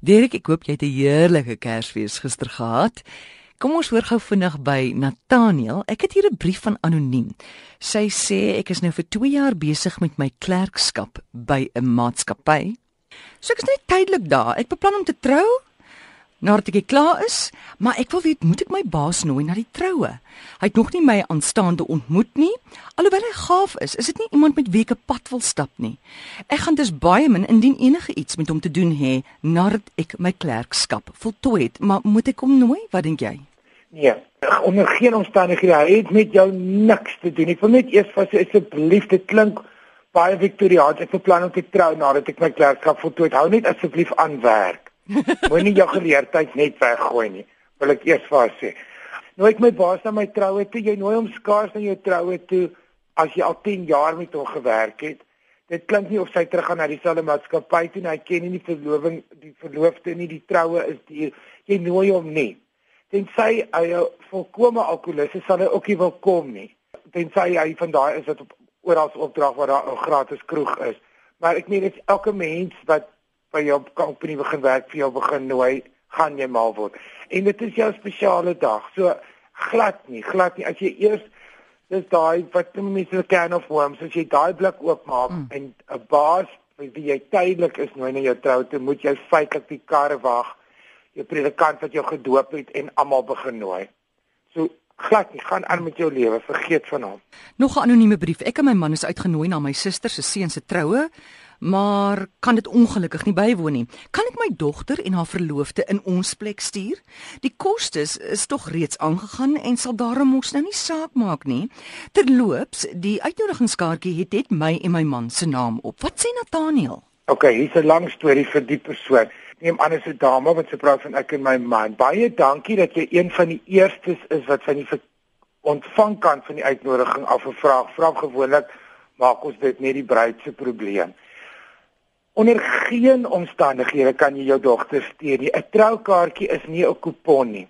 Derek, ek hoop jy het 'n heerlike Kersfees gister gehad. Kom ons hoor gou vinnig by Nathaniel. Ek het hier 'n brief van anoniem. Sy sê ek is nou vir 2 jaar besig met my klerkskap by 'n maatskappy. So ek is net tydelik daar. Ek beplan om te trou nadat ek klaar is, maar ek wil weet, moet ek my baas nooi na die troue? Hy het nog nie my aanstaande ontmoet nie. Alhoewel hy gaaf is, is dit nie iemand met wie ek 'n pad wil stap nie. Ek gaan dus baie min indien enige iets met hom te doen hê nadat ek my klerkskap voltooi het, maar moet ek hom nooi? Wat dink jy? Nee, onder geen omstandighede. Hy het met jou niks te doen. Ek wil net eers vir asseblief, dit klink baie Victoriaans. Ek beplan om te trou nadat ek my klerkskap voltooi het. Hou net asseblief aan werk. Moenie jou geleerdheid net weggooi nie. Wil ek eers vir sê. Nooi ek my baas na my troue toe. Jy nooi hom skaars na jou troue toe as jy al 10 jaar met hom gewerk het. Dit klink nie of sy teruggaan na dieselfde maatskappy toe nie. Hy ken nie die verloving, die verloofde nie, die troue is die jy nooi hom nie. Tensy hy volkome alkoholiste sal hy ook nie wil kom nie. Tensy hy van daai is wat op oral opdrag waar daar 'n gratis kroeg is. Maar ek meen dit elke mens wat by jou company begin werk vir jou begin nooi, gaan jy mal word. En dit is jou spesiale dag. So glad nie, glad nie as jy eers dis daai wat mense can of worms, as jy daai blik oopmaak mm. en 'n baas wie jy tydelik is nooi na jou trou toe, moet jy feitelik die kar wag. Jou predikant wat jou gedoop het en almal begin nooi. So glad nie, gaan aan met jou lewe, vergeet van hom. Nog 'n anonieme brief. Ek en my man is uitgenooi na my suster se seun se troue maar kan dit ongelukkig nie bywoon nie. Kan ek my dogter en haar verloofde in ons plek stuur? Die kostes is tog reeds aangegaan en sal daarom mos nou nie saak maak nie. Terloops, die uitnodigingskaartjie het net my en my man se naam op. Wat sê Nathaniel? OK, hier's 'n lang storie vir die persoon. Neem aan as 'n dame wat se praat van ek en my man. Baie dankie dat jy een van die eerstes is wat van die ontvangkant van die uitnodiging af 'n vraag vra gewoonlik maak ons dit net die bruid se probleem. Onder geen omstandighede kan jy jou dogter stuur nie. 'n Troukaartjie is nie 'n kupon nie.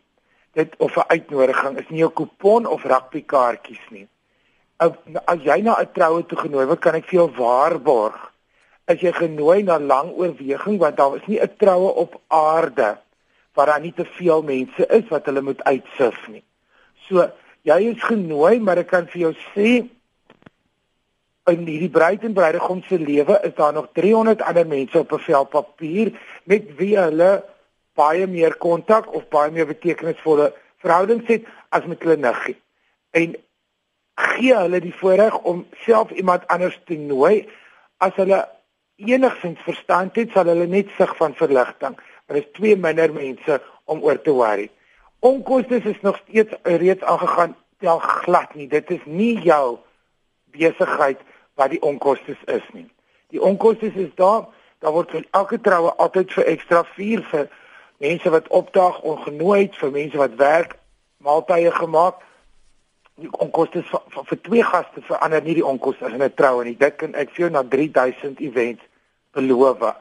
Dit of 'n uitnodiging is nie 'n kupon of rugbykaartjies nie. As jy na 'n troue toe genooi word, kan ek vir jou waarborg as jy genooi na lang oorweging want daar is nie 'n troue op aarde waar daar nie te veel mense is wat hulle moet uitsif nie. So, jy is genooi, maar ek kan vir jou sê in hierdie bruid en bruidegom se lewe is daar nog 300 ander mense op 'n vel papier met wie hulle baie meer kontak of baie meer betekenisvolle verhoudings het as met hulle niggie. En gee hulle die voorreg om self iemand anders te nooi as hulle enigsins verstand het, sal hulle net sig van verligting. Maar is twee minder mense om oor te worry. Onkoste is nog steeds reeds aangegaan tel glad nie. Dit is nie jou besigheid wat die onkoste is nie. Die onkoste is daar, daar word vir elke troue altyd vir ekstra vier vir mense wat opdag ongenooi vir mense wat werk, maaltye gemaak. Die onkoste vir, vir vir twee gaste verander nie die onkoste in 'n troue nie. Dit kan ek vir jou na 3000 events beloof.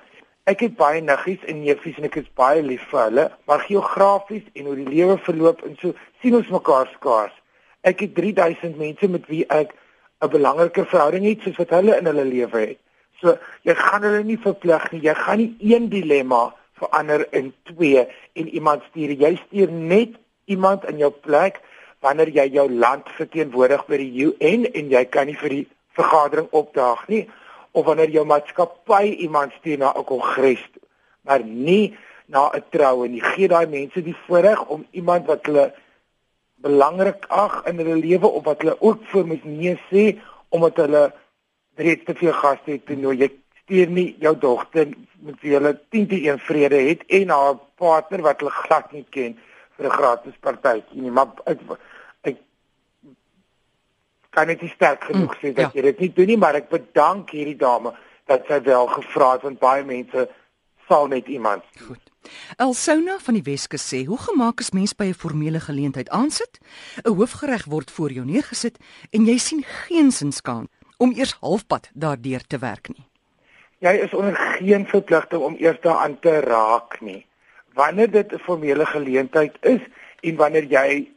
Ek het baie niggies en neefies en ek is baie lief vir hulle, maar geografies en hoe die lewe verloop en so sien ons mekaar skaars. Ek het 3000 mense met wie ek 'n belangrike verhouding het soos wat hulle in hulle lewe het. So jy gaan hulle nie verplig nie. Jy gaan nie een dilemma verander in twee en iemand stuur. Jy stuur net iemand in jou plek wanneer jy jou land verteenwoordig by die UN en jy kan nie vir die vergadering opdaag nie of wanneer jou maatskappy iemand stuur na 'n kongres toe. Maar nie na 'n troue nie. Gee daai mense die voorreg om iemand wat hulle belangrik ag in hulle lewe of wat hulle ook vir my nee sê omdat hulle reeds te veel gaste het toe nou jy stuur nie jou dogter met wie hulle 10 te 1 vrede het en haar partner wat hulle glad nie ken vir 'n gratis partytjie nie maar kan net nie sterk genoeg mm, sê dat ja. jy dit nie doen nie maar ek bedank hierdie dame dat sy wel gevra het want baie mense sal net iemand goed Elsona van die Weskus sê, "Hoe gemaak is mens by 'n formele geleentheid aansit? 'n Hoofgereg word voor jou neergesit en jy sien geen sinskant om eers halfpad daardeur te werk nie." Jy is onder geen verpligting om eers daaraan te raak nie. Wanneer dit 'n formele geleentheid is en wanneer jy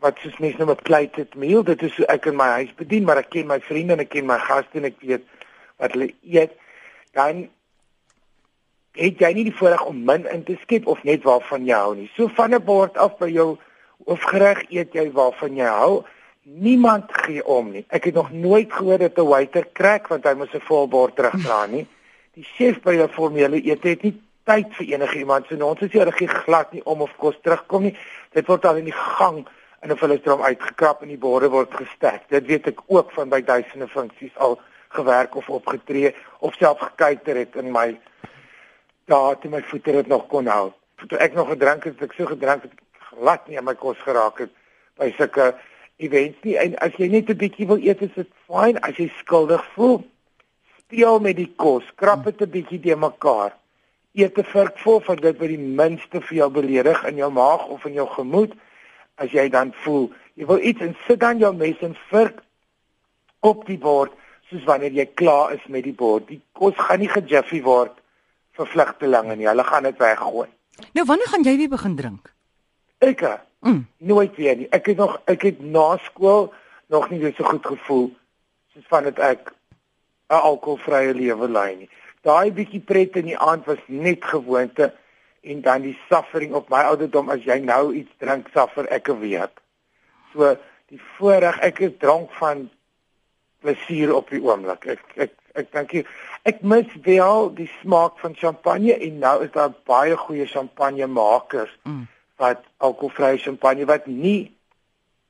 wat soos mense noem 'n plated meal, dit is ek in my huis bedien, maar ek ken my vriende en ek ken my gaste en ek weet wat hulle eet, dan het jy nie die voorreg om min in te skep of net waarvan jy hou nie. So van 'n bord af by jou hoofgereg eet jy waarvan jy hou. Niemand gee om nie. Ek het nog nooit gehoor dat 'n waiter krak want hy moet 'n vol bord terugdra nie. Die chef by 'n formele ete het nie tyd vir enige iemand. So ons is hier gee glad nie om of kos terugkom nie. Dit word al in die gang in 'n vullisdrom uitgekrap en die borde word gestek. Dit weet ek ook van by duisende funksies al gewerk of opgetree of self gekyker het in my daar toe my voete dit nog kon hou. Toe ek nog gedrink het, ek so gedrink het glad nie aan my kos geraak het by sulke events nie. En as jy net 'n bietjie wil eet, is dit fyn as jy skuldig voel. Speel met die kos, krap dit 'n bietjie de mekaar. Eet 'n vurk vol van dit wat die minste vir jou beledig in jou maag of in jou gemoed. As jy dan voel jy wil iets en sit dan jou mes en vurk op die bord soos wanneer jy klaar is met die bord. Die kos gaan nie gejiffy word vir vlugtelinge nie. Hulle gaan dit weggooi. Nou wanneer gaan jy weer begin drink? Ek mm. nooit weer nie. Ek het nog ek het na skool nog nie so goed gevoel soos van dit ek 'n alkoholvrye lewe lei nie. Daai bietjie pret in die aand was net gewoonte en dan die suffering op my ouderdom as jy nou iets drink suffer ek 'n week. So die voorreg ek is drank van plesier op die oomblik. Ek ek ek dink ek mis wel die smaak van champagne en nou is daar baie goeie champagne makers. Mm wat alkoholvrye champagne wat nie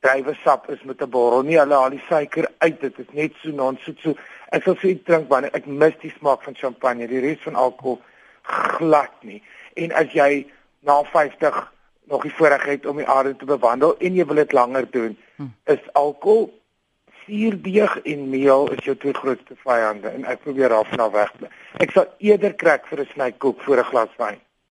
druiwesap is met 'n borrel nie. Hulle haal die suiker uit. Dit is net so non-soet so. Ek sal sê drink wanneer ek mis die smaak van champagne. Die res van alkohol glad nie. En as jy na 50 nog die voorreg het om die aarde te bewandel en jy wil dit langer doen, hm. is alkohol suurdeeg en meel is jou twee grootste vyande en ek probeer daarvan af wegbly. Ek sal eerder krak vir 'n snykoek voor 'n glas wyn.